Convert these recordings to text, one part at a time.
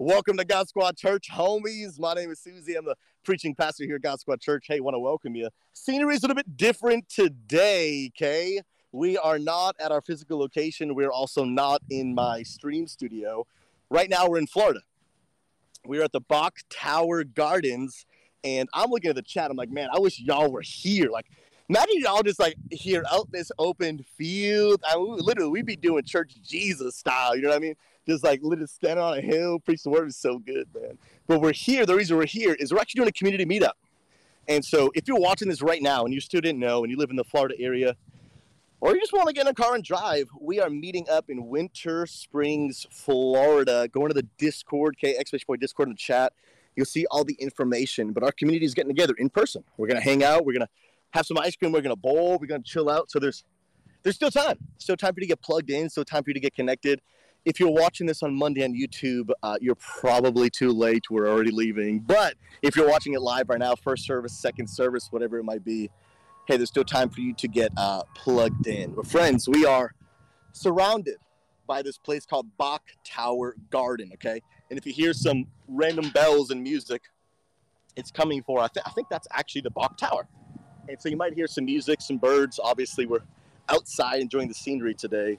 Welcome to God Squad Church, homies. My name is Susie. I'm the preaching pastor here at God Squad Church. Hey, want to welcome you. Scenery is a little bit different today, okay? We are not at our physical location. We're also not in my stream studio. Right now, we're in Florida. We're at the Bok Tower Gardens, and I'm looking at the chat. I'm like, man, I wish y'all were here. Like, imagine y'all just like here out this open field. I literally, we'd be doing church Jesus style. You know what I mean? Just like literally standing on a hill, preach the word is so good, man. But we're here. The reason we're here is we're actually doing a community meetup. And so if you're watching this right now and you still didn't know and you live in the Florida area, or you just want to get in a car and drive, we are meeting up in Winter Springs, Florida. Going to the Discord, okay, exclamation point Discord in the chat. You'll see all the information. But our community is getting together in person. We're gonna hang out. We're gonna have some ice cream. We're gonna bowl. We're gonna chill out. So there's there's still time. Still time for you to get plugged in. Still time for you to get connected if you're watching this on Monday on YouTube, uh, you're probably too late. We're already leaving. But if you're watching it live right now, first service, second service, whatever it might be, hey, there's still time for you to get uh, plugged in. But friends, we are surrounded by this place called Bok Tower Garden. Okay, and if you hear some random bells and music, it's coming for. I, th- I think that's actually the Bok Tower. And so you might hear some music, some birds. Obviously, we're outside enjoying the scenery today.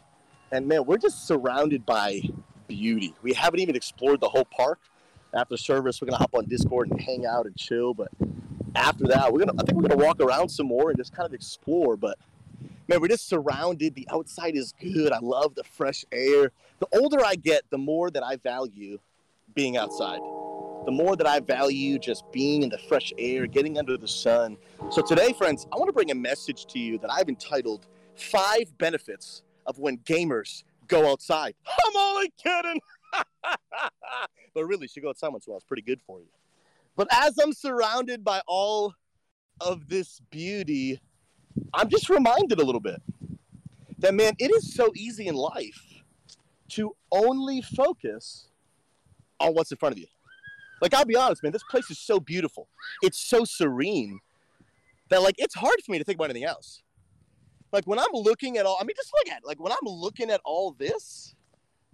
And man, we're just surrounded by beauty. We haven't even explored the whole park. After service, we're gonna hop on Discord and hang out and chill. But after that, we're gonna I think we're gonna walk around some more and just kind of explore. But man, we're just surrounded. The outside is good. I love the fresh air. The older I get, the more that I value being outside. The more that I value just being in the fresh air, getting under the sun. So today, friends, I want to bring a message to you that I've entitled Five Benefits of when gamers go outside. I'm only kidding. but really, you should go outside once in a while. It's pretty good for you. But as I'm surrounded by all of this beauty, I'm just reminded a little bit that, man, it is so easy in life to only focus on what's in front of you. Like, I'll be honest, man, this place is so beautiful. It's so serene that, like, it's hard for me to think about anything else like when I'm looking at all, I mean, just look at it. like when I'm looking at all this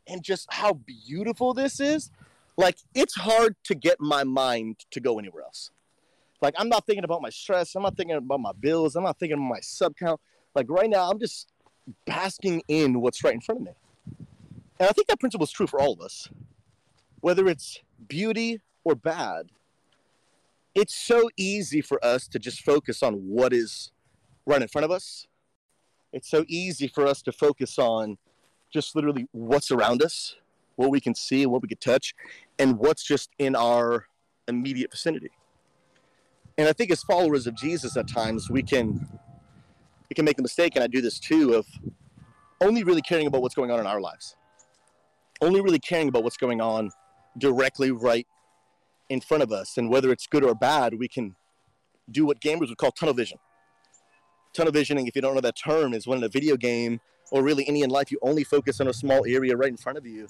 and just how beautiful this is, like it's hard to get my mind to go anywhere else. Like I'm not thinking about my stress. I'm not thinking about my bills. I'm not thinking about my sub count. Like right now, I'm just basking in what's right in front of me. And I think that principle is true for all of us, whether it's beauty or bad. It's so easy for us to just focus on what is right in front of us it's so easy for us to focus on just literally what's around us, what we can see, what we can touch, and what's just in our immediate vicinity. And I think as followers of Jesus, at times we can we can make the mistake, and I do this too, of only really caring about what's going on in our lives, only really caring about what's going on directly right in front of us, and whether it's good or bad, we can do what gamers would call tunnel vision tunnel visioning, if you don't know that term, is when in a video game or really any in life, you only focus on a small area right in front of you.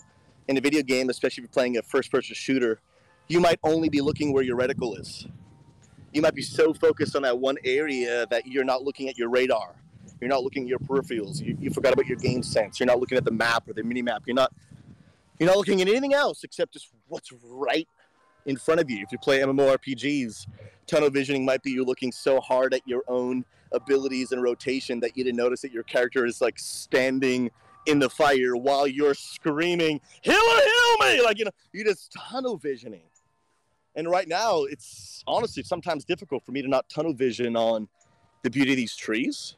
In a video game, especially if you're playing a first person shooter, you might only be looking where your reticle is. You might be so focused on that one area that you're not looking at your radar. You're not looking at your peripherals. You, you forgot about your game sense. You're not looking at the map or the mini map. You're not you're not looking at anything else except just what's right in front of you. If you play MMORPGs, tunnel visioning might be you looking so hard at your own abilities and rotation that you didn't notice that your character is like standing in the fire while you're screaming, "Heal heal me!" Like you know, you just tunnel visioning. And right now, it's honestly sometimes difficult for me to not tunnel vision on the beauty of these trees,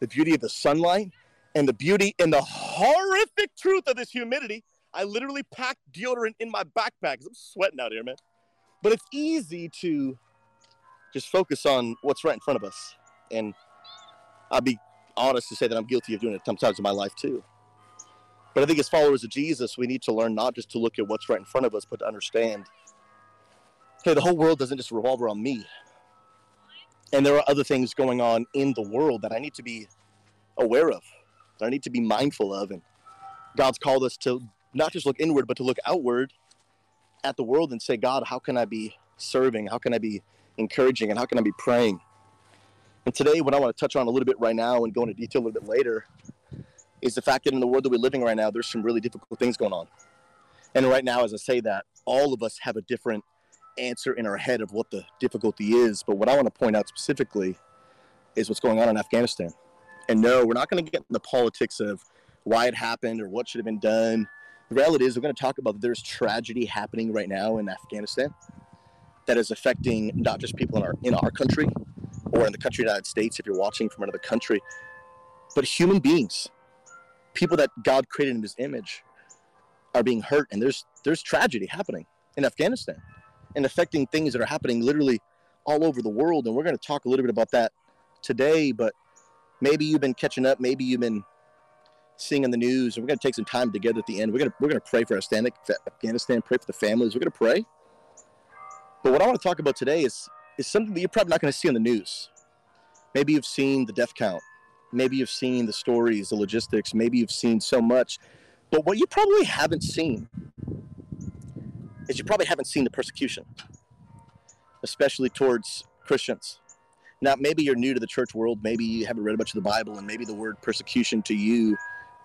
the beauty of the sunlight, and the beauty and the horrific truth of this humidity. I literally packed deodorant in my backpack because I'm sweating out here, man. But it's easy to just focus on what's right in front of us. And I'll be honest to say that I'm guilty of doing it sometimes in my life too. But I think as followers of Jesus, we need to learn not just to look at what's right in front of us, but to understand hey, the whole world doesn't just revolve around me. And there are other things going on in the world that I need to be aware of, that I need to be mindful of. And God's called us to not just look inward, but to look outward at the world and say, God, how can I be serving? How can I be encouraging? And how can I be praying? And today, what I want to touch on a little bit right now and go into detail a little bit later is the fact that in the world that we're living right now, there's some really difficult things going on. And right now, as I say that, all of us have a different answer in our head of what the difficulty is. But what I want to point out specifically is what's going on in Afghanistan. And no, we're not going to get in the politics of why it happened or what should have been done. The reality is, we're going to talk about there's tragedy happening right now in Afghanistan that is affecting not just people in our in our country or in the country United States if you're watching from another country, but human beings, people that God created in His image, are being hurt, and there's there's tragedy happening in Afghanistan, and affecting things that are happening literally all over the world. And we're going to talk a little bit about that today. But maybe you've been catching up, maybe you've been seeing in the news, and we're going to take some time together at the end. We're going to we're going to pray for Afghanistan, pray for the families. We're going to pray. But what I want to talk about today is is something that you're probably not going to see on the news. Maybe you've seen the death count. Maybe you've seen the stories, the logistics. Maybe you've seen so much. But what you probably haven't seen is you probably haven't seen the persecution, especially towards Christians. Now, maybe you're new to the church world. Maybe you haven't read much of the Bible, and maybe the word persecution to you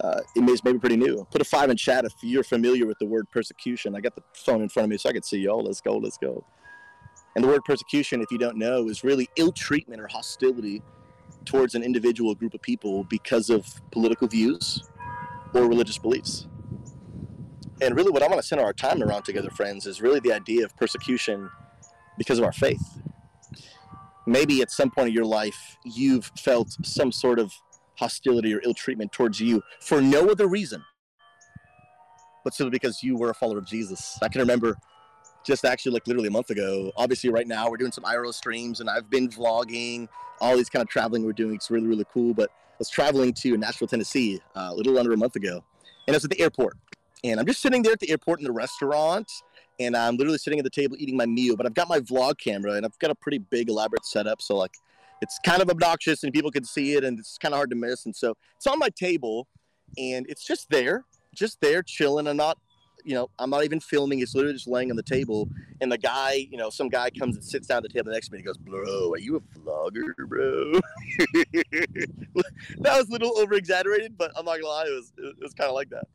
uh, it is maybe pretty new. Put a five in chat if you're familiar with the word persecution. I got the phone in front of me so I can see y'all. Let's go, let's go. And the word persecution, if you don't know, is really ill treatment or hostility towards an individual group of people because of political views or religious beliefs. And really, what I want to center our time around together, friends, is really the idea of persecution because of our faith. Maybe at some point in your life, you've felt some sort of hostility or ill treatment towards you for no other reason but simply because you were a follower of Jesus. I can remember just actually like literally a month ago. Obviously, right now we're doing some IRL streams, and I've been vlogging, all these kind of traveling we're doing. It's really really cool. But I was traveling to Nashville, Tennessee, uh, a little under a month ago, and I was at the airport, and I'm just sitting there at the airport in the restaurant, and I'm literally sitting at the table eating my meal. But I've got my vlog camera, and I've got a pretty big elaborate setup, so like it's kind of obnoxious, and people can see it, and it's kind of hard to miss. And so it's on my table, and it's just there, just there, chilling. I'm not you know, I'm not even filming. It's literally just laying on the table. And the guy, you know, some guy comes and sits down at the table next to me. And goes, "Bro, are you a vlogger, bro?" that was a little over exaggerated, but I'm not gonna lie, it was it was kind of like that.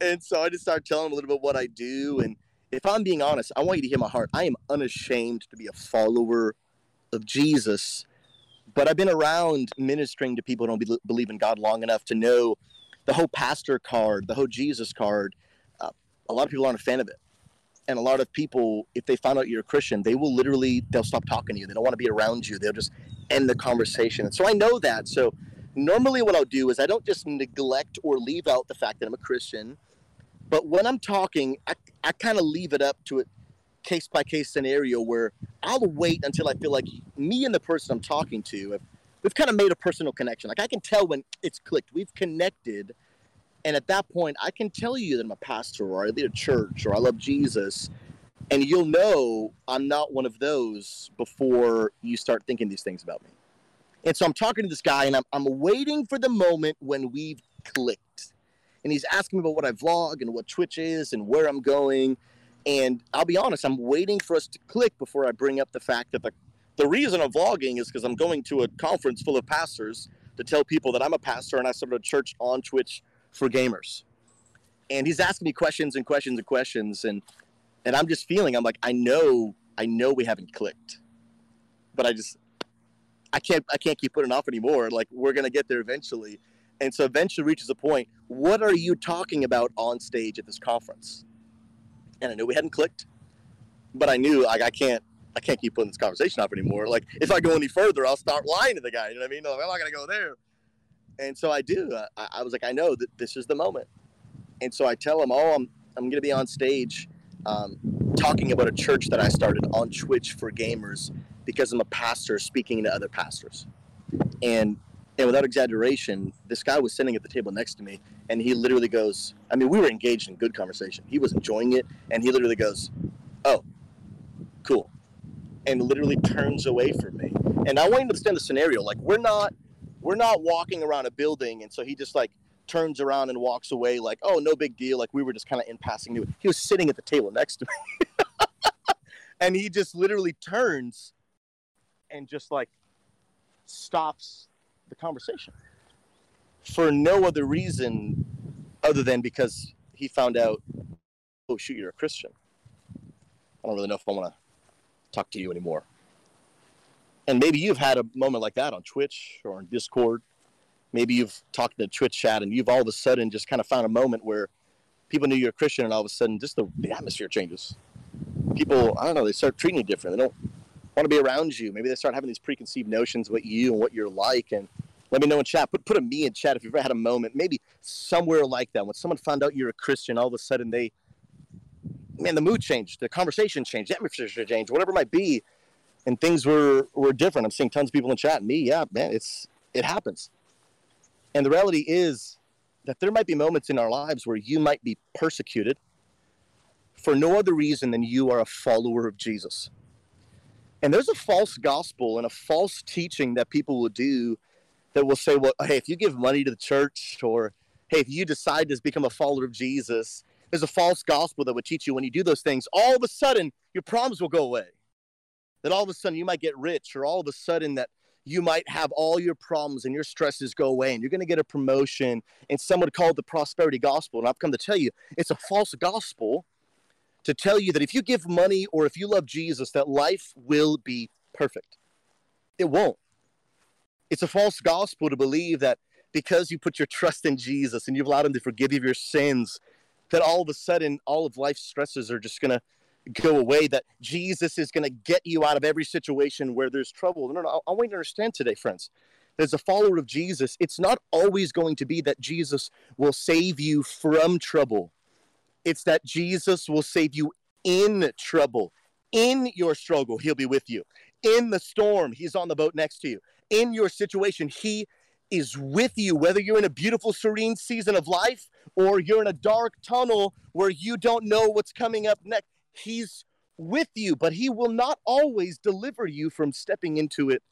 And so I just started telling him a little bit what I do. And if I'm being honest, I want you to hear my heart. I am unashamed to be a follower of Jesus. But I've been around ministering to people who don't be, believe in God long enough to know the whole pastor card, the whole Jesus card. Uh, a lot of people aren't a fan of it. And a lot of people if they find out you're a christian they will literally they'll stop talking to you. They don't want to be around you. They'll just end the conversation. And so i know that. So normally what i'll do is i don't just neglect or leave out the fact that i'm a christian but when i'm talking i, I kind of leave it up to a case by case scenario where i'll wait until i feel like me and the person i'm talking to have, we've kind of made a personal connection like i can tell when it's clicked we've connected and at that point, I can tell you that I'm a pastor or I lead a church or I love Jesus. And you'll know I'm not one of those before you start thinking these things about me. And so I'm talking to this guy and I'm, I'm waiting for the moment when we've clicked. And he's asking me about what I vlog and what Twitch is and where I'm going. And I'll be honest, I'm waiting for us to click before I bring up the fact that the, the reason I'm vlogging is because I'm going to a conference full of pastors to tell people that I'm a pastor and I started a church on Twitch for gamers. And he's asking me questions and questions and questions and and I'm just feeling I'm like I know I know we haven't clicked. But I just I can't I can't keep putting off anymore. Like we're going to get there eventually. And so eventually reaches a point, what are you talking about on stage at this conference? And I knew we hadn't clicked, but I knew like I can't I can't keep putting this conversation off anymore. Like if I go any further, I'll start lying to the guy. You know what I mean? No, I'm not gonna go there. And so I do. I, I was like, I know that this is the moment. And so I tell him, oh, I'm, I'm to be on stage um, talking about a church that I started on Twitch for gamers because I'm a pastor speaking to other pastors. And and without exaggeration, this guy was sitting at the table next to me, and he literally goes, I mean, we were engaged in good conversation. He was enjoying it, and he literally goes, Oh, cool. And literally turns away from me. And I want you to understand the scenario. Like, we're not we're not walking around a building and so he just like turns around and walks away like oh no big deal like we were just kind of in passing it he was sitting at the table next to me and he just literally turns and just like stops the conversation for no other reason other than because he found out oh, shoot, you're a Christian. I don't really know if I want to talk to you anymore. And maybe you've had a moment like that on Twitch or on Discord. Maybe you've talked in a Twitch chat and you've all of a sudden just kind of found a moment where people knew you're a Christian and all of a sudden just the, the atmosphere changes. People, I don't know, they start treating you different. They don't want to be around you. Maybe they start having these preconceived notions what you and what you're like. And let me know in chat. Put, put a me in chat if you've ever had a moment, maybe somewhere like that. When someone found out you're a Christian, all of a sudden they, man, the mood changed, the conversation changed, the atmosphere changed, whatever it might be and things were were different. I'm seeing tons of people in chat. Me, yeah, man, it's it happens. And the reality is that there might be moments in our lives where you might be persecuted for no other reason than you are a follower of Jesus. And there's a false gospel and a false teaching that people will do that will say, well, hey, if you give money to the church or hey, if you decide to become a follower of Jesus, there's a false gospel that would teach you when you do those things, all of a sudden your problems will go away. That all of a sudden you might get rich or all of a sudden that you might have all your problems and your stresses go away and you're going to get a promotion and some would call it the prosperity gospel. And i've come to tell you it's a false gospel to tell you that if you give money or if you love jesus that life will be perfect it won't it's a false gospel to believe that because you put your trust in jesus and you've allowed him to forgive you of your sins that all of a sudden all of life's stresses are just going to go away, that Jesus is going to get you out of every situation where there's trouble. No, no, I want you to understand today, friends. As a follower of Jesus, it's not always going to be that Jesus will save you from trouble. It's that Jesus will save you in trouble. In your struggle, he'll be with you. In the storm, he's on the boat next to you. In your situation, he is with you, whether you're in a beautiful, serene season of life or you're in a dark tunnel where you don't know what's coming up next. He's with you, but he will not always deliver you from stepping into it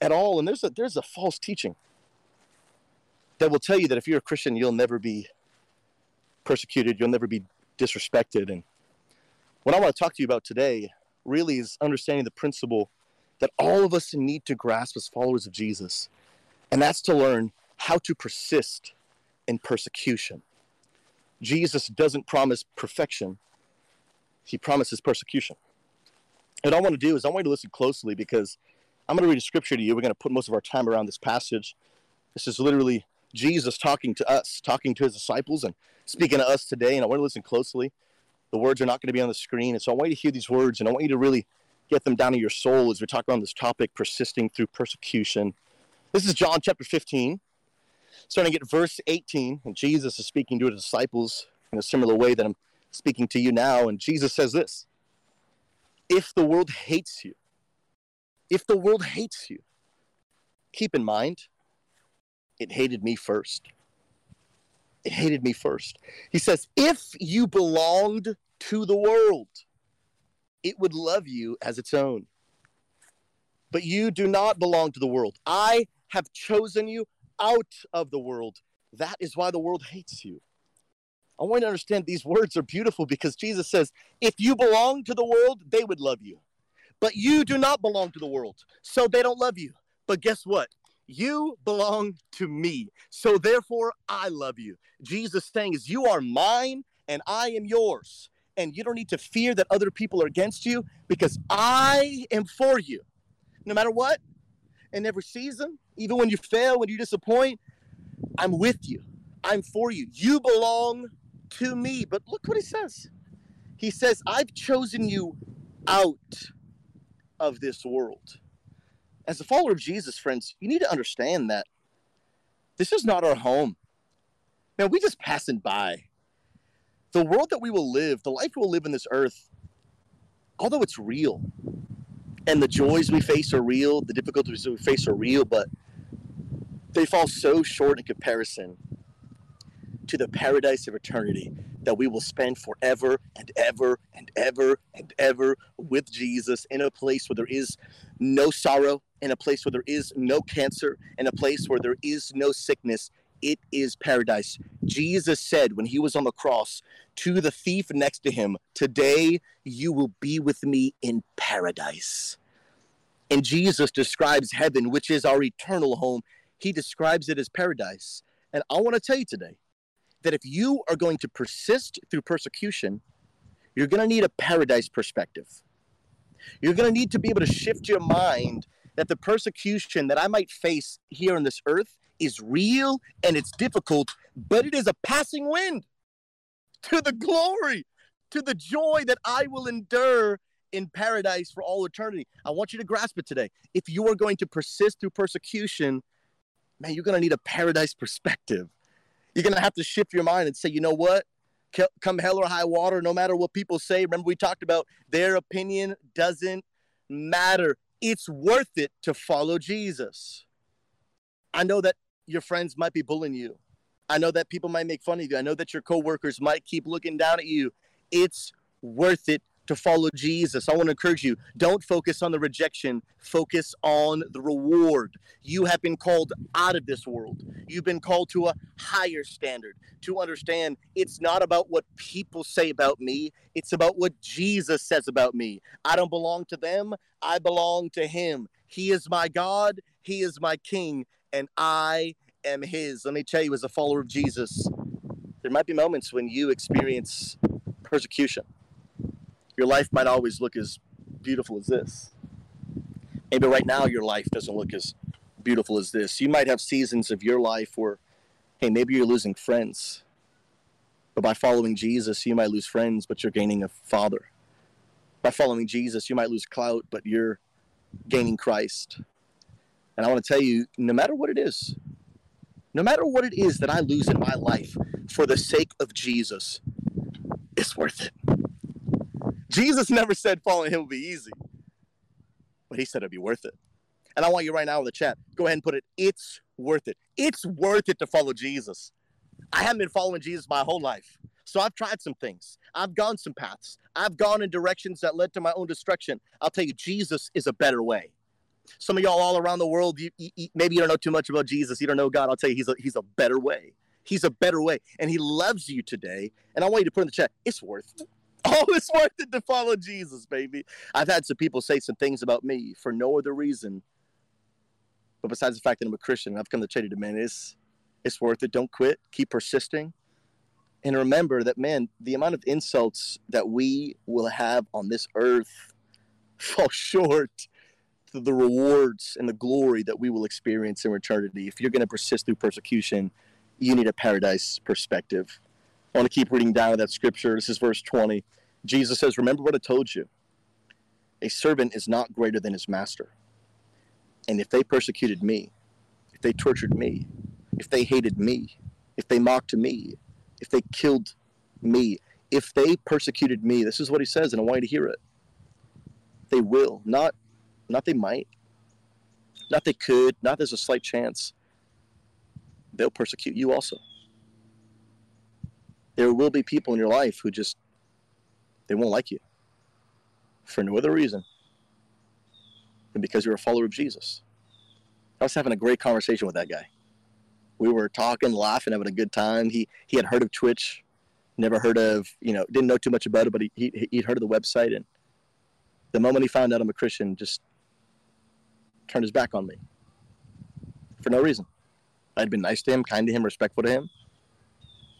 at all. And there's a there's a false teaching that will tell you that if you're a Christian, you'll never be persecuted, you'll never be disrespected. And what I want to talk to you about today really is understanding the principle that all of us need to grasp as followers of Jesus. And that's to learn how to persist in persecution. Jesus doesn't promise perfection, he promises persecution. And I want to do is I want you to listen closely because I'm going to read a scripture to you. We're going to put most of our time around this passage. This is literally Jesus talking to us, talking to his disciples, and speaking to us today. And I want to listen closely. The words are not going to be on the screen. And so I want you to hear these words, and I want you to really get them down in your soul as we talk about this topic persisting through persecution. This is John chapter 15, starting at verse 18. And Jesus is speaking to his disciples in a similar way that I'm speaking to you now. And Jesus says this If the world hates you, if the world hates you, keep in mind, it hated me first. It hated me first. He says, If you belonged to the world, it would love you as its own. But you do not belong to the world. I have chosen you out of the world. That is why the world hates you. I want you to understand these words are beautiful because Jesus says, if you belong to the world, they would love you. But you do not belong to the world, so they don't love you. But guess what? You belong to me, so therefore I love you. Jesus saying is, you are mine and I am yours. And you don't need to fear that other people are against you because I am for you. No matter what, in every season, even when you fail, when you disappoint, I'm with you. I'm for you. You belong to me. But look what he says. He says, I've chosen you out of this world. As a follower of Jesus, friends, you need to understand that this is not our home. Man, we just passing by. The world that we will live, the life we will live in this earth, although it's real, and the joys we face are real, the difficulties we face are real, but they fall so short in comparison to the paradise of eternity that we will spend forever and ever and ever and ever with Jesus in a place where there is no sorrow, in a place where there is no cancer, in a place where there is no sickness. It is paradise. Jesus said when he was on the cross to the thief next to him, Today you will be with me in paradise. And Jesus describes heaven, which is our eternal home. He describes it as paradise. And I want to tell you today that if you are going to persist through persecution, you're going to need a paradise perspective. You're going to need to be able to shift your mind that the persecution that I might face here on this earth is real and it's difficult, but it is a passing wind to the glory, to the joy that I will endure in paradise for all eternity. I want you to grasp it today. If you are going to persist through persecution, man, you're going to need a paradise perspective. You're going to have to shift your mind and say, you know what? Come hell or high water, no matter what people say. Remember, we talked about their opinion doesn't matter. It's worth it to follow Jesus. I know that your friends might be bullying you. I know that people might make fun of you. I know that your coworkers might keep looking down at you. It's worth it to follow Jesus. I want to encourage you don't focus on the rejection, focus on the reward. You have been called out of this world, you've been called to a higher standard to understand it's not about what people say about me, it's about what Jesus says about me. I don't belong to them, I belong to Him. He is my God, He is my King, and I am His. Let me tell you, as a follower of Jesus, there might be moments when you experience persecution your life might always look as beautiful as this. Maybe right now your life doesn't look as beautiful as this. You might have seasons of your life where, hey, maybe you're losing friends. But by following Jesus, you might lose friends, but you're gaining a father. By following Jesus, you might lose clout, but you're gaining Christ. And I want to tell you no matter what it is, no matter what it is that I lose in my life for the sake of Jesus, it's worth it. Jesus never said following him would be easy, but he said it'd be worth it. And I want you right now in the chat, go ahead and put it, it's worth it. It's worth it to follow Jesus. I haven't been following Jesus my whole life. So I've tried some things. I've gone some paths. I've gone in directions that led to my own destruction. I'll tell you, Jesus is a better way. Some of y'all all around the world, you, you, maybe you don't know too much about Jesus. You don't know God. I'll tell you, he's a, he's a better way. He's a better way. And he loves you today. And I want you to put in the chat, it's worth it. Oh, it's worth it to follow Jesus, baby. I've had some people say some things about me for no other reason, but besides the fact that I'm a Christian, I've come to tell you, man, it's it's worth it. Don't quit. Keep persisting, and remember that, man, the amount of insults that we will have on this earth fall short to the rewards and the glory that we will experience in eternity. If you're going to persist through persecution, you need a paradise perspective. I want to keep reading down that scripture. This is verse 20. Jesus says, Remember what I told you. A servant is not greater than his master. And if they persecuted me, if they tortured me, if they hated me, if they mocked me, if they killed me, if they persecuted me, this is what he says, and I want you to hear it. They will, not not they might, not they could, not there's a slight chance. They'll persecute you also there will be people in your life who just they won't like you for no other reason than because you're a follower of Jesus. I was having a great conversation with that guy. We were talking, laughing, having a good time. He he had heard of Twitch, never heard of you know didn't know too much about it, but he he he'd heard of the website, and the moment he found out I'm a Christian, just turned his back on me for no reason. I'd been nice to him, kind to him, respectful to him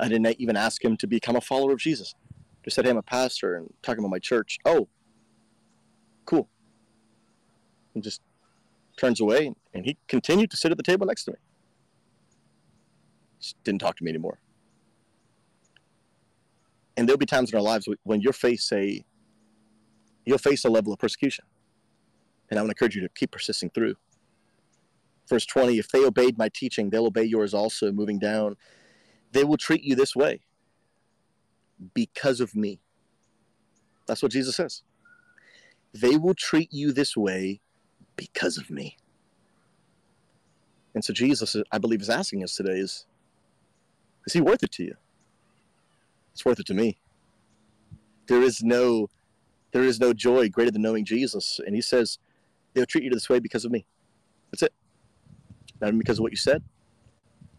I didn't even ask him to become a follower of Jesus. Just said, hey, I'm a pastor and talking about my church. Oh, cool. And just turns away, and he continued to sit at the table next to me. Just didn't talk to me anymore. And there'll be times in our lives when you'll face a you'll face a level of persecution. And I want to encourage you to keep persisting through. Verse 20, if they obeyed my teaching, they'll obey yours also, moving down they will treat you this way because of me. That's what Jesus says. They will treat you this way because of me. And so Jesus, I believe, is asking us today is, is he worth it to you? It's worth it to me. There is no there is no joy greater than knowing Jesus. And he says, they'll treat you this way because of me. That's it. Not because of what you said.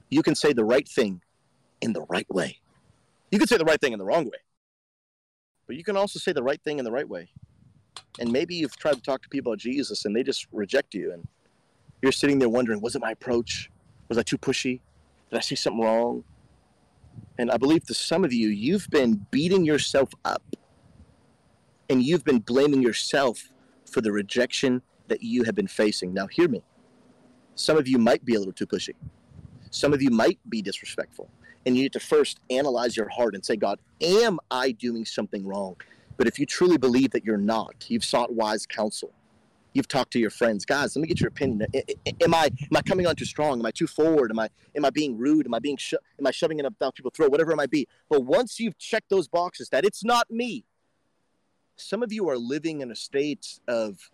You can say the right thing in the right way. You can say the right thing in the wrong way, but you can also say the right thing in the right way. And maybe you've tried to talk to people about Jesus and they just reject you, and you're sitting there wondering, was it my approach? Was I too pushy? Did I say something wrong? And I believe to some of you, you've been beating yourself up and you've been blaming yourself for the rejection that you have been facing. Now, hear me. Some of you might be a little too pushy. Some of you might be disrespectful. And you need to first analyze your heart and say, God, am I doing something wrong? But if you truly believe that you're not, you've sought wise counsel. You've talked to your friends, guys. Let me get your opinion. Am I am I coming on too strong? Am I too forward? Am I am I being rude? Am I being sho- am I shoving it up down people's throat? Whatever it might be. But once you've checked those boxes, that it's not me. Some of you are living in a state of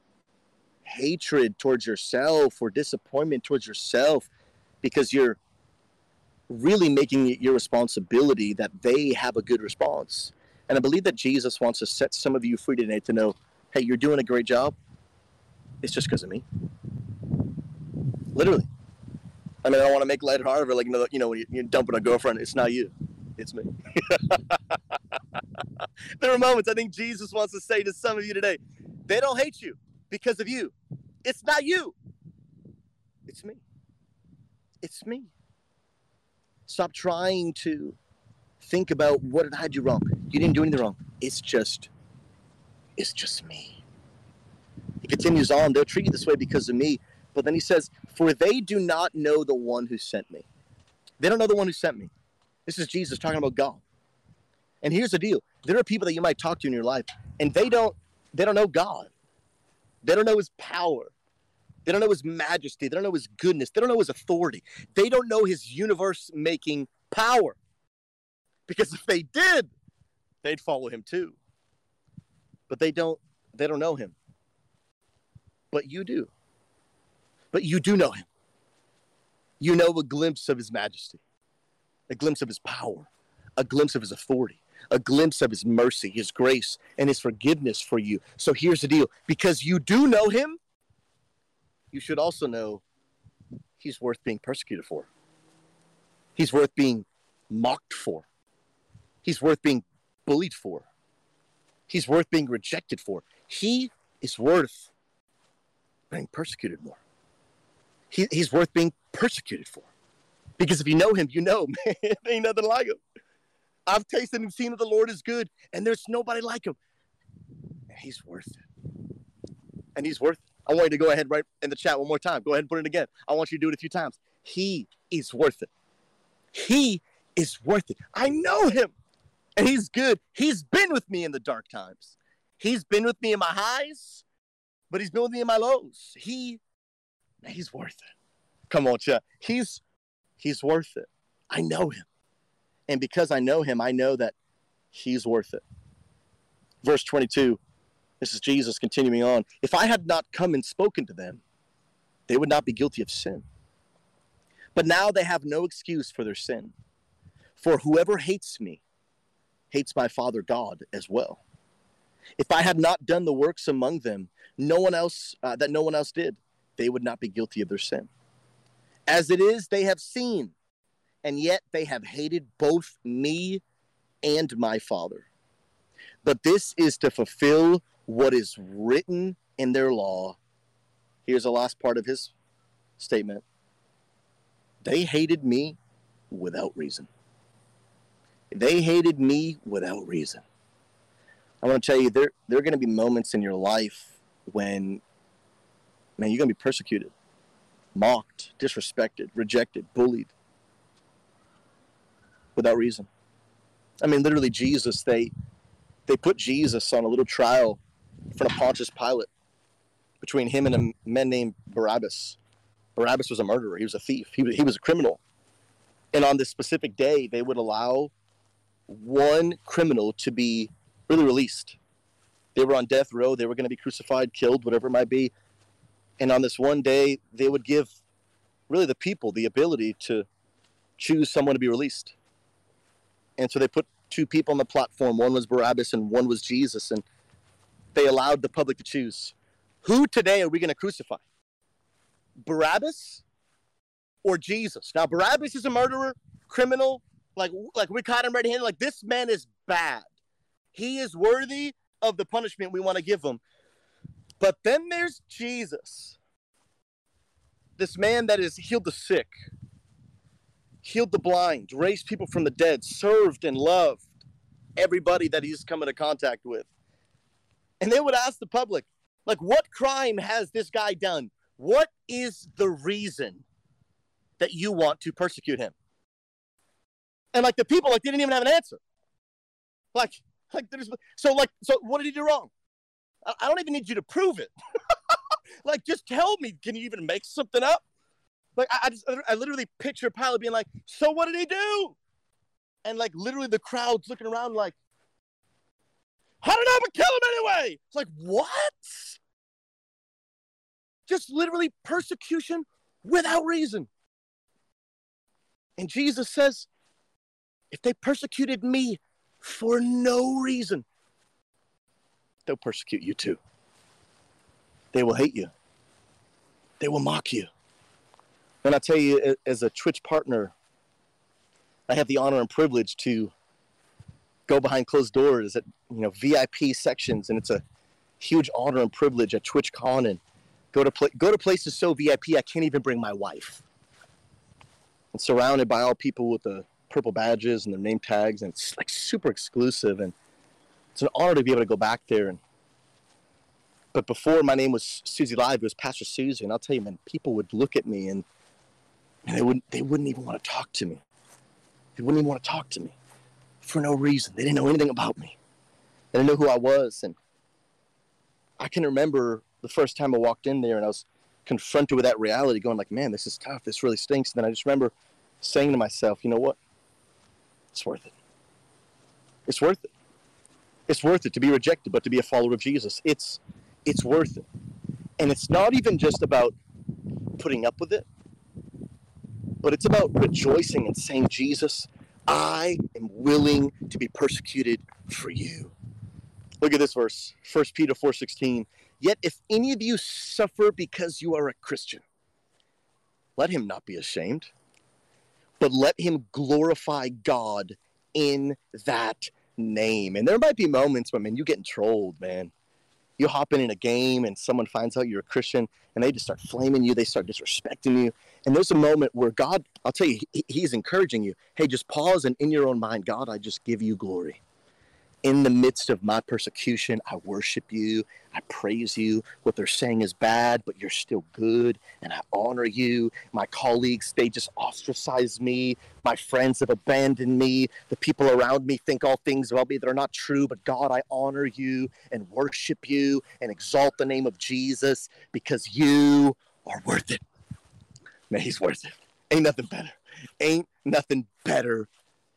hatred towards yourself or disappointment towards yourself because you're really making it your responsibility that they have a good response. And I believe that Jesus wants to set some of you free today to know, hey, you're doing a great job. It's just because of me. Literally. I mean, I don't want to make light of it, like, you know, when you're dumping a girlfriend, it's not you, it's me. there are moments I think Jesus wants to say to some of you today, they don't hate you because of you. It's not you. It's me. It's me. Stop trying to think about what did I do wrong. You didn't do anything wrong. It's just, it's just me. He continues on. They'll treat you this way because of me. But then he says, For they do not know the one who sent me. They don't know the one who sent me. This is Jesus talking about God. And here's the deal. There are people that you might talk to in your life, and they don't they don't know God. They don't know his power. They don't know his majesty. They don't know his goodness. They don't know his authority. They don't know his universe making power. Because if they did, they'd follow him too. But they don't they don't know him. But you do. But you do know him. You know a glimpse of his majesty, a glimpse of his power, a glimpse of his authority, a glimpse of his mercy, his grace, and his forgiveness for you. So here's the deal because you do know him, you should also know he's worth being persecuted for. He's worth being mocked for. He's worth being bullied for. He's worth being rejected for. He is worth being persecuted more. He, he's worth being persecuted for. Because if you know him, you know, man, ain't nothing like him. I've tasted and seen that the Lord is good, and there's nobody like him. And he's worth it. And he's worth it. I want you to go ahead right in the chat one more time. Go ahead and put it again. I want you to do it a few times. He is worth it. He is worth it. I know him, and he's good. He's been with me in the dark times. He's been with me in my highs, but he's been with me in my lows. He, he's worth it. Come on, chat. He's he's worth it. I know him. And because I know him, I know that he's worth it. Verse 22, this is Jesus continuing on. If I had not come and spoken to them, they would not be guilty of sin. But now they have no excuse for their sin. For whoever hates me hates my Father God as well. If I had not done the works among them, no one else uh, that no one else did, they would not be guilty of their sin. As it is, they have seen and yet they have hated both me and my Father. But this is to fulfill what is written in their law. Here's the last part of his statement they hated me without reason. They hated me without reason. I want to tell you, there, there are going to be moments in your life when, man, you're going to be persecuted, mocked, disrespected, rejected, bullied without reason. I mean, literally, Jesus, they, they put Jesus on a little trial in front of Pontius Pilate between him and a man named Barabbas. Barabbas was a murderer. He was a thief. He was, he was a criminal. And on this specific day, they would allow one criminal to be really released. They were on death row. They were going to be crucified, killed, whatever it might be. And on this one day, they would give really the people the ability to choose someone to be released and so they put two people on the platform. One was Barabbas and one was Jesus, and they allowed the public to choose. Who today are we going to crucify? Barabbas or Jesus? Now, Barabbas is a murderer, criminal. Like, like we caught him red-handed. Like this man is bad. He is worthy of the punishment we want to give him. But then there's Jesus, this man that has healed the sick, healed the blind, raised people from the dead, served and loved everybody that he's come into contact with. And they would ask the public, like, what crime has this guy done? What is the reason that you want to persecute him? And like the people, like they didn't even have an answer. Like, like there's so like so what did he do wrong? I, I don't even need you to prove it. like, just tell me. Can you even make something up? Like, I, I just I literally picture Pilate being like, "So what did he do?" And like literally the crowd's looking around like, "How did I kill him anyway?" It's like what? Just literally persecution without reason. And Jesus says, if they persecuted me for no reason, they'll persecute you too. They will hate you. They will mock you. And I tell you, as a Twitch partner, I have the honor and privilege to go behind closed doors at you know VIP sections, and it's a huge honor and privilege at TwitchCon and go to pl- go to places so VIP I can't even bring my wife. And surrounded by all people with the purple badges and their name tags, and it's like super exclusive, and it's an honor to be able to go back there. And but before my name was Susie Live, it was Pastor Susie, and I'll tell you, man, people would look at me and, and they wouldn't they wouldn't even want to talk to me. They wouldn't even want to talk to me for no reason. They didn't know anything about me. They didn't know who I was, and I can remember the first time I walked in there and I was confronted with that reality, going like, "Man, this is tough. This really stinks." And then I just remember saying to myself, "You know what? It's worth it. It's worth it. It's worth it to be rejected, but to be a follower of Jesus, it's it's worth it. And it's not even just about putting up with it, but it's about rejoicing and saying, Jesus, I am willing to be persecuted for you. Look at this verse, 1 Peter 4:16. Yet if any of you suffer because you are a Christian, let him not be ashamed, but let him glorify God in that name. And there might be moments when, man, you're getting trolled, man. You hop in in a game and someone finds out you're a Christian and they just start flaming you. They start disrespecting you. And there's a moment where God, I'll tell you, He's encouraging you. Hey, just pause and in your own mind, God, I just give you glory in the midst of my persecution, I worship you. I praise you. What they're saying is bad, but you're still good, and I honor you. My colleagues, they just ostracize me. My friends have abandoned me. The people around me think all things about me that are not true, but God, I honor you and worship you and exalt the name of Jesus because you are worth it. Man, he's worth it. Ain't nothing better. Ain't nothing better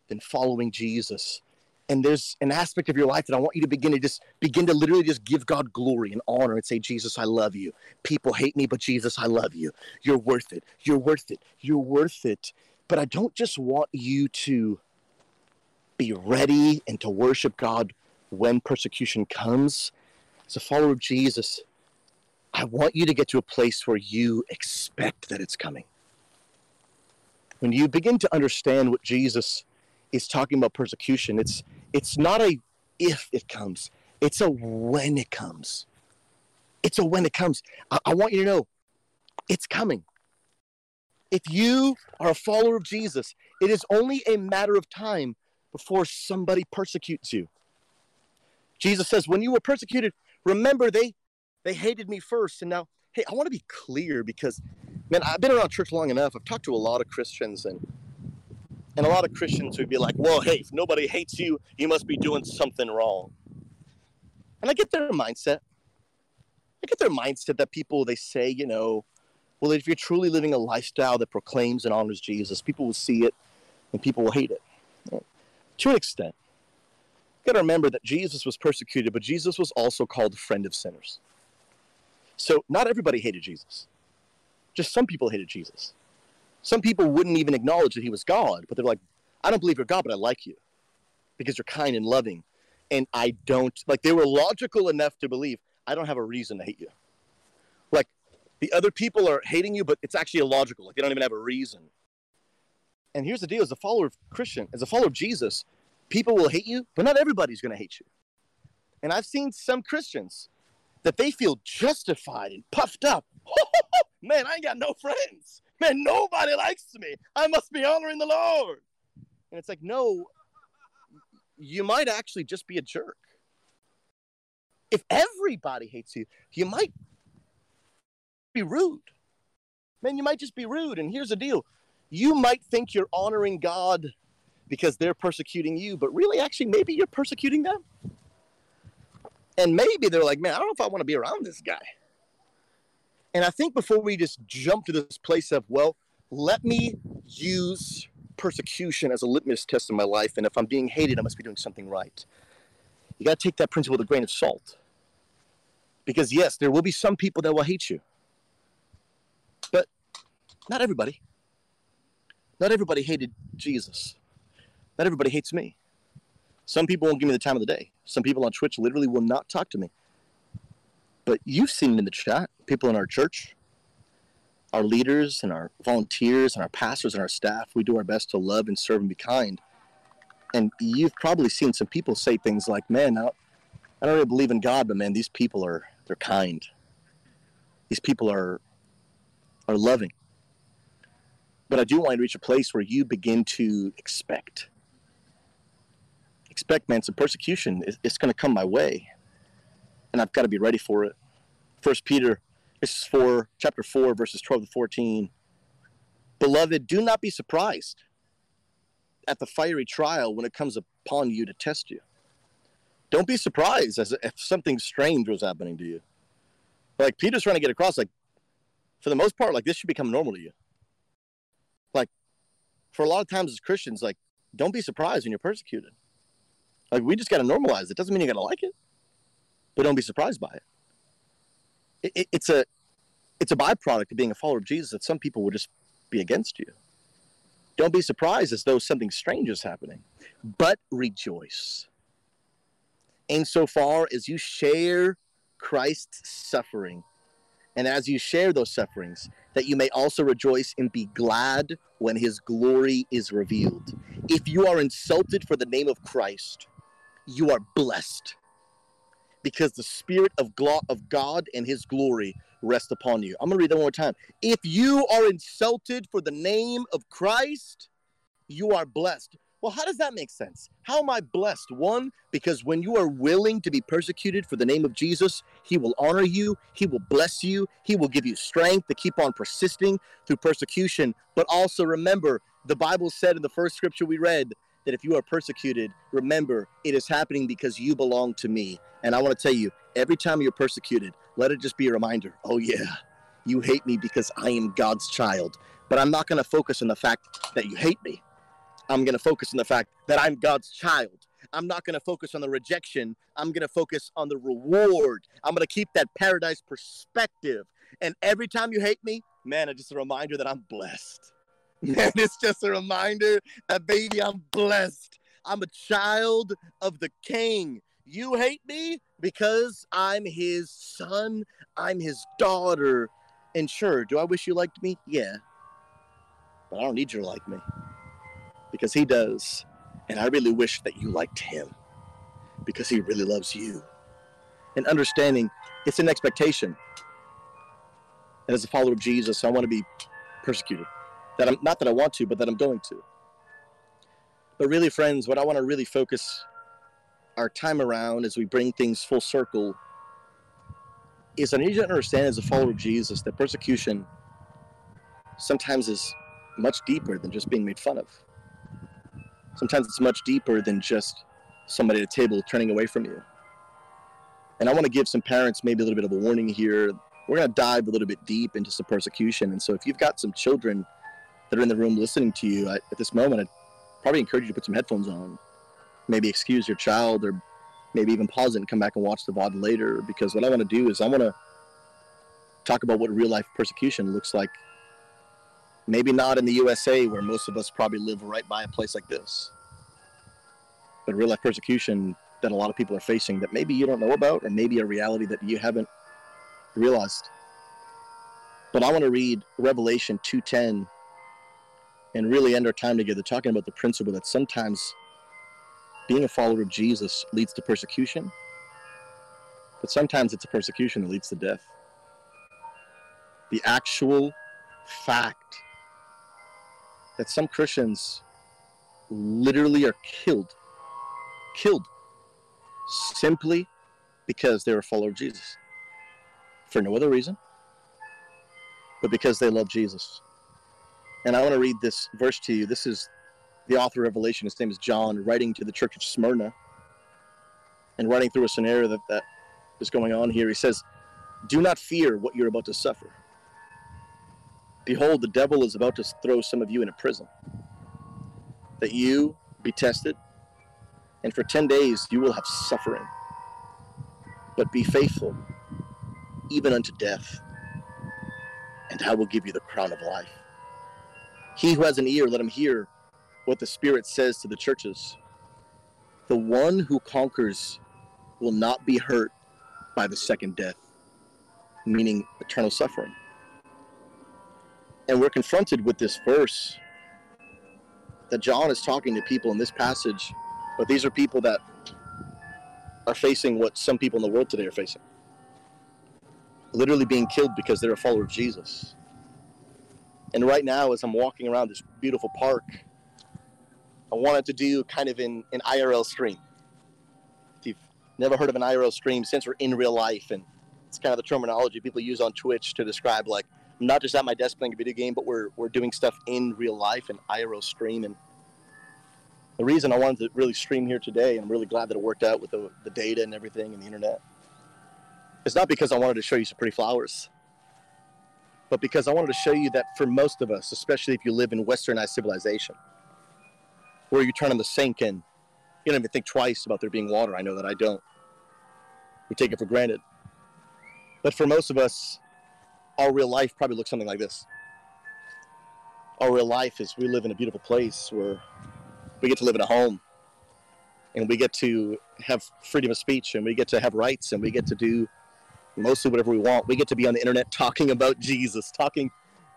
than following Jesus and there's an aspect of your life that I want you to begin to just begin to literally just give God glory and honor and say, Jesus, I love you. People hate me, but Jesus, I love you. You're worth it. You're worth it. You're worth it. But I don't just want you to be ready and to worship God when persecution comes. As a follower of Jesus, I want you to get to a place where you expect that it's coming. When you begin to understand what Jesus is talking about persecution. It's it's not a if it comes. It's a when it comes. It's a when it comes. I, I want you to know it's coming. If you are a follower of Jesus, it is only a matter of time before somebody persecutes you. Jesus says, when you were persecuted, remember they they hated me first. And now, hey, I want to be clear because man, I've been around church long enough. I've talked to a lot of Christians and and a lot of Christians would be like, well, hey, if nobody hates you, you must be doing something wrong. And I get their mindset. I get their mindset that people, they say, you know, well, if you're truly living a lifestyle that proclaims and honors Jesus, people will see it and people will hate it. To an extent. You got to remember that Jesus was persecuted, but Jesus was also called the friend of sinners. So not everybody hated Jesus. Just some people hated Jesus. Some people wouldn't even acknowledge that he was God, but they're like, I don't believe you're God, but I like you because you're kind and loving. And I don't, like, they were logical enough to believe, I don't have a reason to hate you. Like, the other people are hating you, but it's actually illogical. Like, they don't even have a reason. And here's the deal as a follower of Christian, as a follower of Jesus, people will hate you, but not everybody's going to hate you. And I've seen some Christians that they feel justified and puffed up. man, I ain't got no friends. Man, nobody likes me. I must be honoring the Lord. And it's like, no, you might actually just be a jerk. If everybody hates you, you might be rude. Man, you might just be rude. And here's the deal you might think you're honoring God because they're persecuting you, but really, actually, maybe you're persecuting them. And maybe they're like, man, I don't know if I want to be around this guy. And I think before we just jump to this place of, well, let me use persecution as a litmus test in my life, and if I'm being hated, I must be doing something right. You got to take that principle with a grain of salt. Because, yes, there will be some people that will hate you, but not everybody. Not everybody hated Jesus. Not everybody hates me. Some people won't give me the time of the day. Some people on Twitch literally will not talk to me. But you've seen in the chat. People in our church, our leaders and our volunteers and our pastors and our staff, we do our best to love and serve and be kind. And you've probably seen some people say things like, man, I don't, I don't really believe in God, but man, these people are, they're kind. These people are, are loving. But I do want to reach a place where you begin to expect expect, man, some persecution. It's going to come my way, and I've got to be ready for it. First Peter, this is four, chapter four, verses twelve to fourteen. Beloved, do not be surprised at the fiery trial when it comes upon you to test you. Don't be surprised as if something strange was happening to you. Like Peter's trying to get across, like for the most part, like this should become normal to you. Like for a lot of times as Christians, like don't be surprised when you're persecuted. Like we just got to normalize it. Doesn't mean you got to like it, but don't be surprised by it. It, it. It's a it's a byproduct of being a follower of Jesus that some people will just be against you. Don't be surprised as though something strange is happening, but rejoice. Insofar as you share Christ's suffering, and as you share those sufferings, that you may also rejoice and be glad when his glory is revealed. If you are insulted for the name of Christ, you are blessed because the spirit of, of God and his glory rest upon you. I'm going to read that one more time. If you are insulted for the name of Christ, you are blessed. Well, how does that make sense? How am I blessed? One, because when you are willing to be persecuted for the name of Jesus, he will honor you, he will bless you, he will give you strength to keep on persisting through persecution. But also remember, the Bible said in the first scripture we read that if you are persecuted, remember it is happening because you belong to me. And I want to tell you, every time you're persecuted, let it just be a reminder oh, yeah, you hate me because I am God's child. But I'm not going to focus on the fact that you hate me. I'm going to focus on the fact that I'm God's child. I'm not going to focus on the rejection. I'm going to focus on the reward. I'm going to keep that paradise perspective. And every time you hate me, man, it's just a reminder that I'm blessed. And it's just a reminder that, baby, I'm blessed. I'm a child of the king. You hate me because I'm his son, I'm his daughter. And sure, do I wish you liked me? Yeah. But I don't need you to like me because he does. And I really wish that you liked him because he really loves you. And understanding it's an expectation. And as a follower of Jesus, I want to be persecuted that I'm not that I want to, but that I'm going to. But really, friends, what I want to really focus our time around as we bring things full circle is I need you to understand as a follower of Jesus that persecution sometimes is much deeper than just being made fun of. Sometimes it's much deeper than just somebody at a table turning away from you. And I want to give some parents maybe a little bit of a warning here. We're going to dive a little bit deep into some persecution. And so if you've got some children that are in the room listening to you I, at this moment, I'd probably encourage you to put some headphones on. Maybe excuse your child or maybe even pause it and come back and watch the VOD later because what I want to do is I want to talk about what real life persecution looks like. Maybe not in the USA where most of us probably live right by a place like this, but real life persecution that a lot of people are facing that maybe you don't know about or maybe a reality that you haven't realized. But I want to read Revelation 2:10 and really end our time together talking about the principle that sometimes being a follower of Jesus leads to persecution, but sometimes it's a persecution that leads to death. the actual fact that some Christians literally are killed, killed simply because they're a follower of Jesus. For no other reason, but because they love Jesus. And I want to read this verse to you. This is the author of Revelation. His name is John, writing to the church of Smyrna and writing through a scenario that, that is going on here. He says, Do not fear what you're about to suffer. Behold, the devil is about to throw some of you into prison, that you be tested, and for 10 days you will have suffering. But be faithful, even unto death, and I will give you the crown of life. He who has an ear, let him hear what the Spirit says to the churches. The one who conquers will not be hurt by the second death, meaning eternal suffering. And we're confronted with this verse that John is talking to people in this passage, but these are people that are facing what some people in the world today are facing literally being killed because they're a follower of Jesus. And right now, as I'm walking around this beautiful park, I wanted to do kind of an, an IRL stream. If you've never heard of an IRL stream, since we're in real life, and it's kind of the terminology people use on Twitch to describe like I'm not just at my desk playing a video game, but we're we're doing stuff in real life and IRL stream. And the reason I wanted to really stream here today, and I'm really glad that it worked out with the, the data and everything and the internet, it's not because I wanted to show you some pretty flowers but because I wanted to show you that for most of us, especially if you live in westernized civilization, where you turn on the sink and you don't even think twice about there being water. I know that I don't. We take it for granted. But for most of us, our real life probably looks something like this. Our real life is we live in a beautiful place where we get to live in a home and we get to have freedom of speech and we get to have rights and we get to do mostly whatever we want. We get to be on the internet talking about Jesus, talking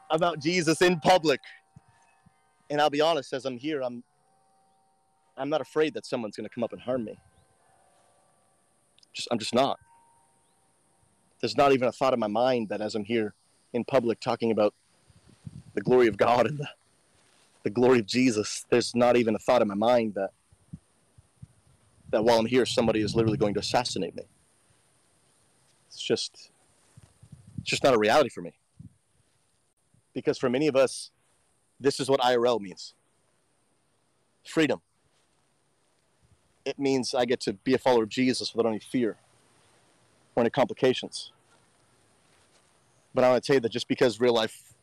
about Jesus in public. And I'll be honest, as I'm here, I'm I'm not afraid that someone's going to come up and harm me. Just I'm just not. There's not even a thought in my mind that as I'm here in public talking about the glory of God and the, the glory of Jesus, there's not even a thought in my mind that that while I'm here, somebody is literally going to assassinate me. It's just it's just not a reality for me. Because for many of us, this is what IRL means. Freedom. It means I get to be a follower of Jesus without any fear or any complications. But I want to tell you that just because real life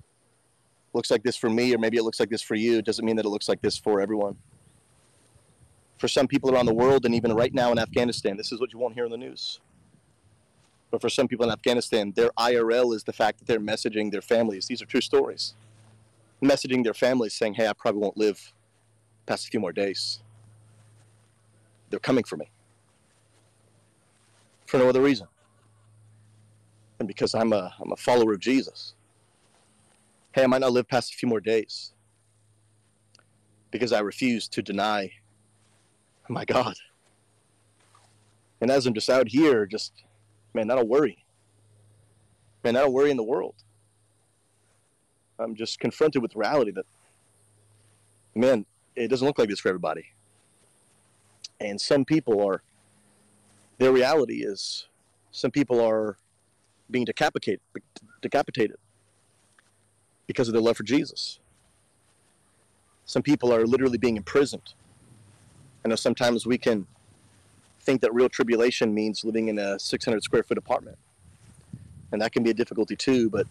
looks like this for me, or maybe it looks like this for you, doesn't mean that it looks like this for everyone. For some people around the world, and even right now in Afghanistan, this is what you won't hear in the news. But for some people in Afghanistan, their IRL is the fact that they're messaging their families. These are true stories. Messaging their families saying, hey, I probably won't live past a few more days. They're coming for me. For no other reason. And because I'm a, I'm a follower of Jesus. Hey, I might not live past a few more days. Because I refuse to deny my God. And as I'm just out here, just man, that'll worry. Man, that'll worry in the world. I'm just confronted with reality that, man, it doesn't look like this for everybody. And some people are, their reality is, some people are being decapitated, decapitated because of their love for Jesus. Some people are literally being imprisoned. I know sometimes we can think that real tribulation means living in a 600 square foot apartment. And that can be a difficulty too, but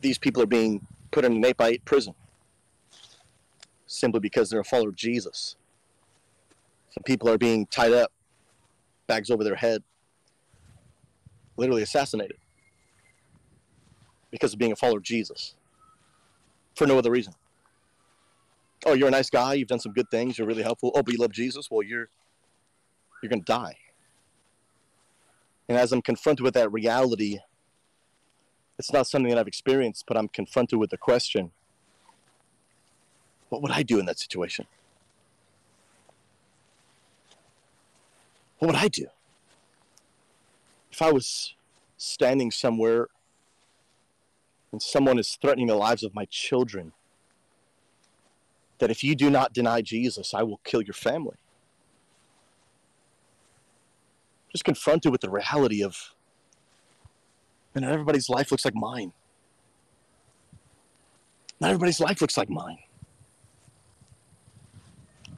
these people are being put in an 8 by 8 prison simply because they're a follower of Jesus. Some people are being tied up, bags over their head, literally assassinated because of being a follower of Jesus for no other reason. Oh, you're a nice guy. You've done some good things. You're really helpful. Oh, but you love Jesus. Well, you're you're going to die. And as I'm confronted with that reality, it's not something that I've experienced, but I'm confronted with the question what would I do in that situation? What would I do? If I was standing somewhere and someone is threatening the lives of my children, that if you do not deny Jesus, I will kill your family. Just confronted with the reality of, not everybody's life looks like mine. Not everybody's life looks like mine.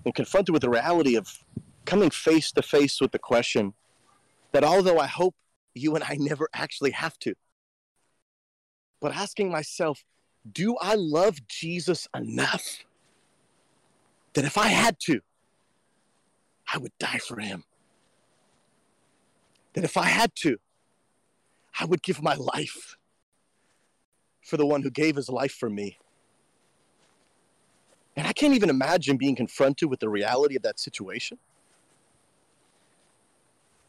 And confronted with the reality of coming face to face with the question that although I hope you and I never actually have to, but asking myself, do I love Jesus enough that if I had to, I would die for him? That if I had to, I would give my life for the one who gave his life for me. And I can't even imagine being confronted with the reality of that situation.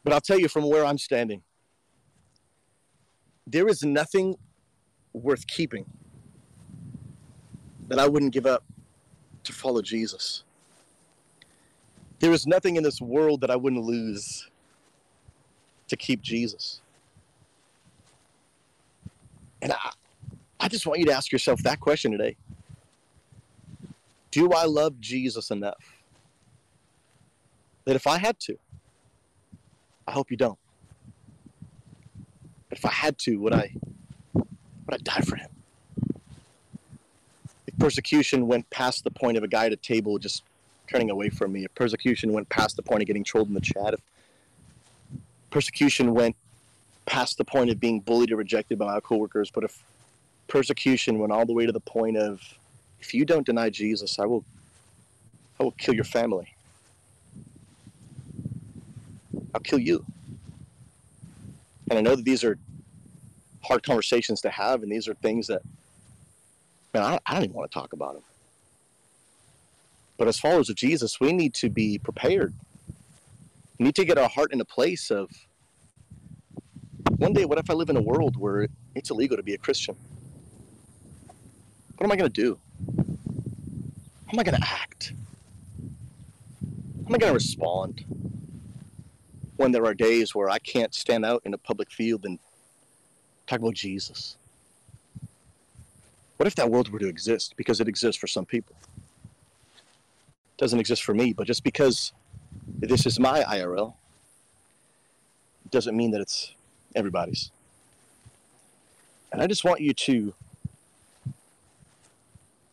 But I'll tell you from where I'm standing, there is nothing worth keeping that I wouldn't give up to follow Jesus. There is nothing in this world that I wouldn't lose to keep Jesus. And I, I just want you to ask yourself that question today. Do I love Jesus enough that if I had to, I hope you don't. But if I had to, would I would I die for him? If persecution went past the point of a guy at a table just turning away from me, if persecution went past the point of getting trolled in the chat, if persecution went past the point of being bullied or rejected by my coworkers, but if persecution went all the way to the point of if you don't deny Jesus, I will I will kill your family. I'll kill you. And I know that these are hard conversations to have, and these are things that, man, I, I don't even want to talk about them. But as followers of Jesus, we need to be prepared. Need to get our heart in a place of one day, what if I live in a world where it's illegal to be a Christian? What am I going to do? How am I going to act? How am I going to respond? when there are days where I can't stand out in a public field and talk about Jesus? What if that world were to exist? Because it exists for some people. It doesn't exist for me, but just because this is my IRL doesn't mean that it's everybody's. And I just want you to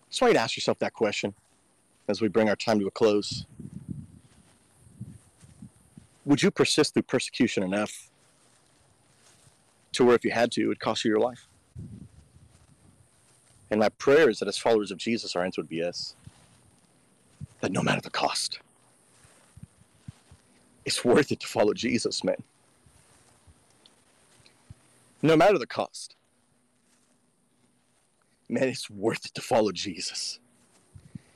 just want you to ask yourself that question as we bring our time to a close would you persist through persecution enough to where if you had to, it would cost you your life? And my prayer is that as followers of Jesus, our answer would be yes. That no matter the cost, it's worth it to follow Jesus, man. No matter the cost, man, it's worth it to follow Jesus.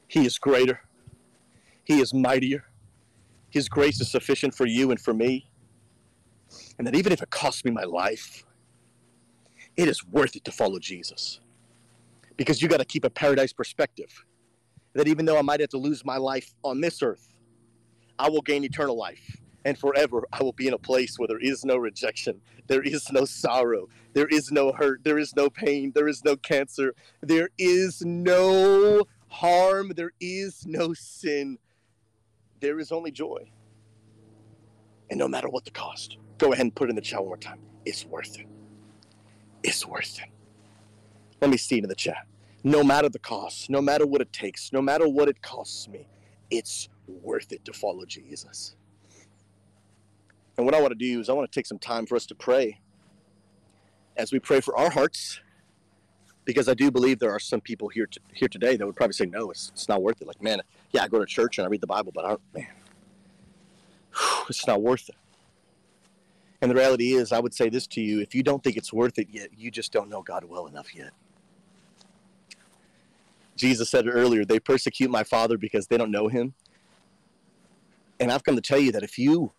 He is greater, He is mightier, his grace is sufficient for you and for me. And that even if it costs me my life, it is worth it to follow Jesus. Because you got to keep a paradise perspective. That even though I might have to lose my life on this earth, I will gain eternal life. And forever, I will be in a place where there is no rejection, there is no sorrow, there is no hurt, there is no pain, there is no cancer, there is no harm, there is no sin there is only joy. And no matter what the cost, go ahead and put it in the chat one more time. It's worth it. It's worth it. Let me see it in the chat. No matter the cost, no matter what it takes, no matter what it costs me, it's worth it to follow Jesus. And what I want to do is I want to take some time for us to pray as we pray for our hearts, because I do believe there are some people here to, here today that would probably say, no, it's, it's not worth it. Like, man, yeah, I go to church and I read the Bible, but I don't, man, it's not worth it. And the reality is, I would say this to you if you don't think it's worth it yet, you just don't know God well enough yet. Jesus said earlier they persecute my Father because they don't know him. And I've come to tell you that if you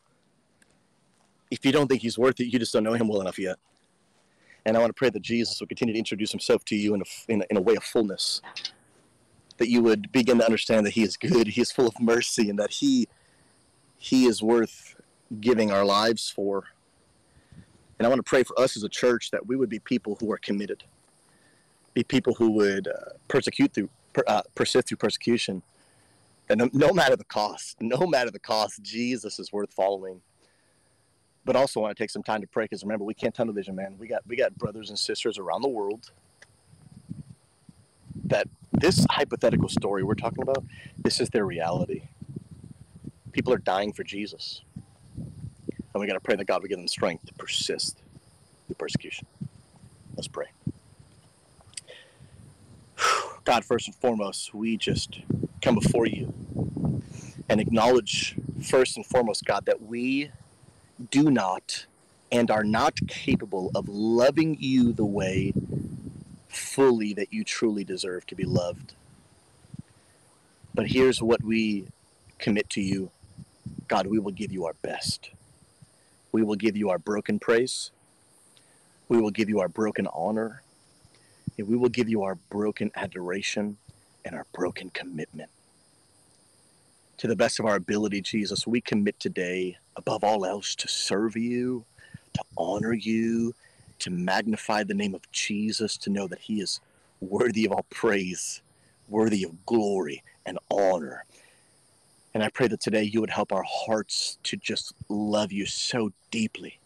if you don't think he's worth it, you just don't know him well enough yet. And I want to pray that Jesus will continue to introduce himself to you in a, in a, in a way of fullness that you would begin to understand that he is good, he is full of mercy, and that he he is worth giving our lives for. And I want to pray for us as a church that we would be people who are committed, be people who would uh, persecute through, per, uh, persist through persecution. And no, matter the cost, no matter the cost, Jesus is worth following. But also want to take some time to pray because remember, we can't tunnel vision, man. We got we got brothers and sisters around the world that this hypothetical story we're talking about, this is their reality. People are dying for Jesus. And we got to pray that God would give them strength to persist through persecution. Let's pray. God, first and foremost, we just come before you and acknowledge, first and foremost, God, that we do not and are not capable of loving you the way fully that you truly deserve to be loved. But here's what we commit to you God, we will give you our best. We will give you our broken praise. We will give you our broken honor. And we will give you our broken adoration and our broken commitment. To the best of our ability, Jesus, we commit today, above all else, to serve you, to honor you, to magnify the name of Jesus, to know that he is worthy of all praise, worthy of glory and honor. And I pray that today you would help our hearts to just love you so deeply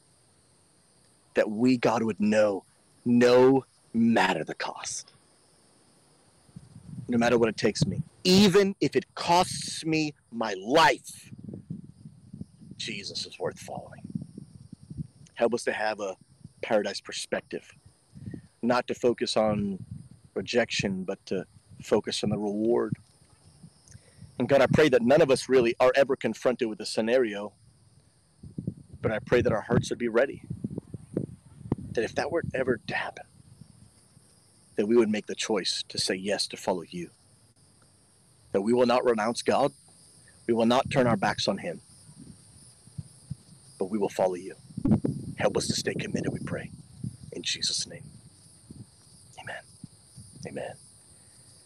that we, God, would know no matter the cost, no matter what it takes me, even if it costs me my life, Jesus is worth following. Help us to have a paradise perspective, not to focus on rejection, but to focus on the reward. And God, I pray that none of us really are ever confronted with a scenario, but I pray that our hearts would be ready. That if that were ever to happen, that we would make the choice to say yes to follow you. That we will not renounce God, we will not turn our backs on Him, but we will follow you. Help us to stay committed, we pray. In Jesus' name. Amen. Amen.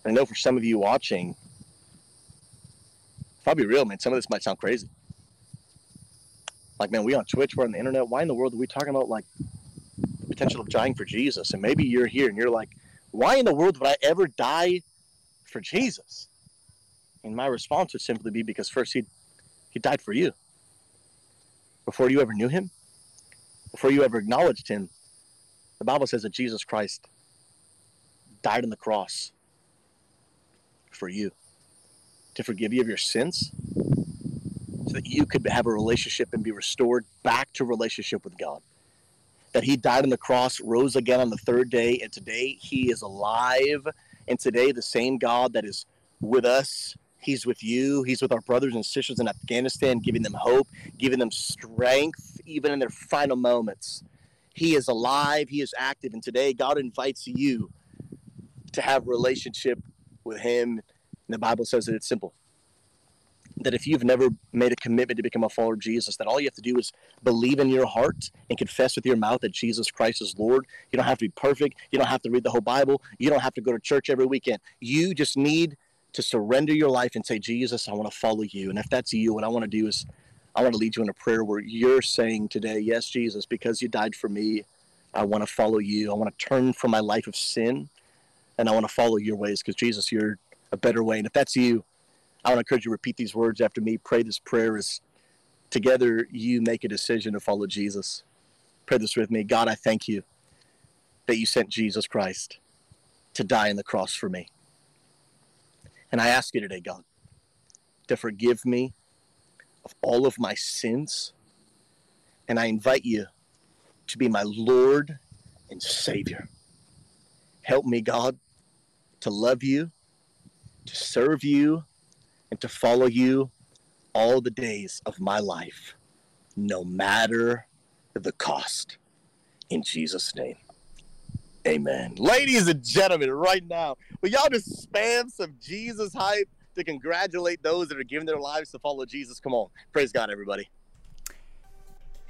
I know for some of you watching, if I'll be real, man, some of this might sound crazy. Like, man, we on Twitch, we're on the internet. Why in the world are we talking about like the potential of dying for Jesus? And maybe you're here and you're like, why in the world would I ever die for Jesus? And my response would simply be because first he he died for you. Before you ever knew him, before you ever acknowledged him, the Bible says that Jesus Christ died on the cross for you to forgive you of your sins so that you could have a relationship and be restored back to relationship with God. That he died on the cross, rose again on the third day, and today he is alive. And today, the same God that is with us, he's with you. He's with our brothers and sisters in Afghanistan, giving them hope, giving them strength, even in their final moments. He is alive, he is active. And today, God invites you to have relationship with him and the Bible says that it's simple. That if you've never made a commitment to become a follower of Jesus, that all you have to do is believe in your heart and confess with your mouth that Jesus Christ is Lord. You don't have to be perfect. You don't have to read the whole Bible. You don't have to go to church every weekend. You just need to surrender your life and say, Jesus, I want to follow you. And if that's you, what I want to do is I want to lead you in a prayer where you're saying today, Yes, Jesus, because you died for me, I want to follow you. I want to turn from my life of sin and I want to follow your ways because Jesus, you're a better way. And if that's you, I want to encourage you to repeat these words after me. Pray this prayer as together you make a decision to follow Jesus. Pray this with me. God, I thank you that you sent Jesus Christ to die on the cross for me. And I ask you today, God, to forgive me of all of my sins. And I invite you to be my Lord and Savior. Help me, God, to love you to serve you and to follow you all the days of my life, no matter the cost. In Jesus' name. Amen. Ladies and gentlemen, right now, will y'all just spam some Jesus hype to congratulate those that are giving their lives to follow Jesus? Come on. Praise God, everybody.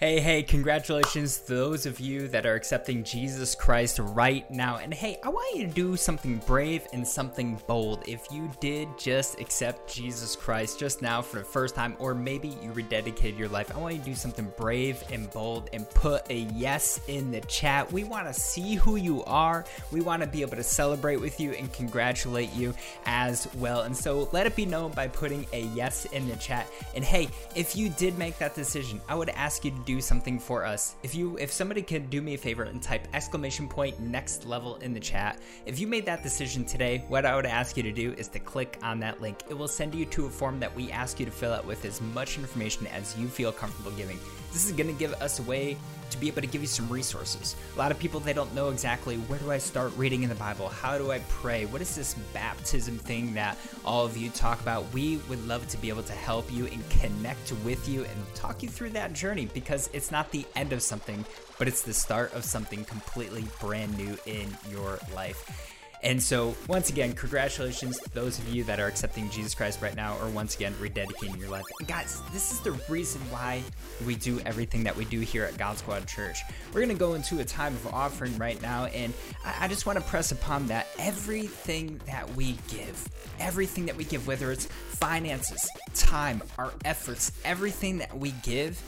Hey, hey, congratulations to those of you that are accepting Jesus Christ right now. And hey, I want you to do something brave and something bold. If you did just accept Jesus Christ just now for the first time, or maybe you rededicated your life, I want you to do something brave and bold and put a yes in the chat. We want to see who you are. We want to be able to celebrate with you and congratulate you as well. And so let it be known by putting a yes in the chat. And hey, if you did make that decision, I would ask you to something for us. If you if somebody could do me a favor and type exclamation point next level in the chat, if you made that decision today, what I would ask you to do is to click on that link. It will send you to a form that we ask you to fill out with as much information as you feel comfortable giving. This is going to give us a way to be able to give you some resources. A lot of people they don't know exactly where do I start reading in the Bible? How do I pray? What is this baptism thing that all of you talk about? We would love to be able to help you and connect with you and talk you through that journey because it's not the end of something, but it's the start of something completely brand new in your life. And so, once again, congratulations to those of you that are accepting Jesus Christ right now, or once again, rededicating your life. And guys, this is the reason why we do everything that we do here at God Squad Church. We're going to go into a time of offering right now, and I, just want to press upon that everything that we give, everything that we give, whether it's finances, time, our efforts, everything that we give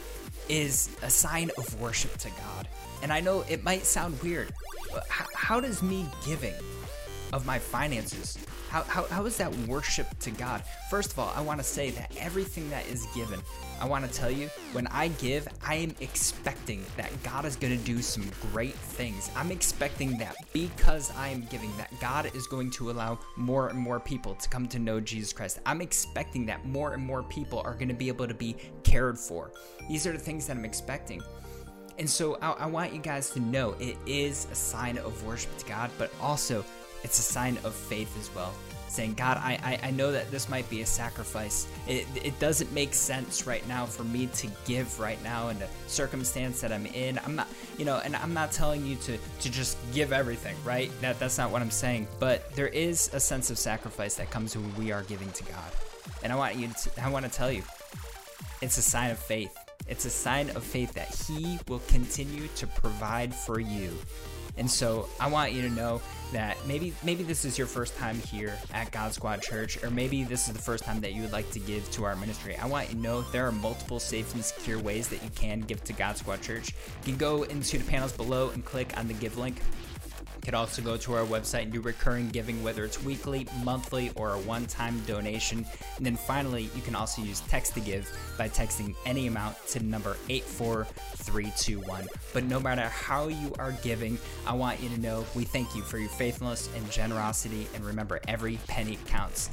is a sign of worship to God. And I know it might sound weird, but how does me giving of my finances. How, how, how is that worship to God? First of all, I want to say that everything that is given, I want to tell you, when I give, I am expecting that God is going to do some great things. I'm expecting that because I am giving, that God is going to allow more and more people to come to know Jesus Christ. I'm expecting that more and more people are going to be able to be cared for. These are the things that I'm expecting. And so I, I want you guys to know it is a sign of worship to God, but also it's a sign of faith as well. Saying, God, I, I, I know that this might be a sacrifice. It, it doesn't make sense right now for me to give right now in the circumstance that I'm in. I'm not, you know, and I'm not telling you to, to just give everything, right? That, that's not what I'm saying. But there is a sense of sacrifice that comes when we are giving to God. And I want you to, I want to tell you, it's a sign of faith. It's a sign of faith that He will continue to provide for you and so I want you to know that maybe maybe this is your first time here at God Squad Church, or maybe this is the first time that you would like to give to our ministry. I want you to know there are multiple safe and secure ways that you can give to God Squad Church. You can go into the panels below and click on the give link could also go to our website and do recurring giving, whether it's weekly, monthly, or a one time donation. And then finally, you can also use text to give by texting any amount to number 84321. But no matter how you are giving, I want you to know we thank you for your faithfulness and generosity. And remember, every penny counts.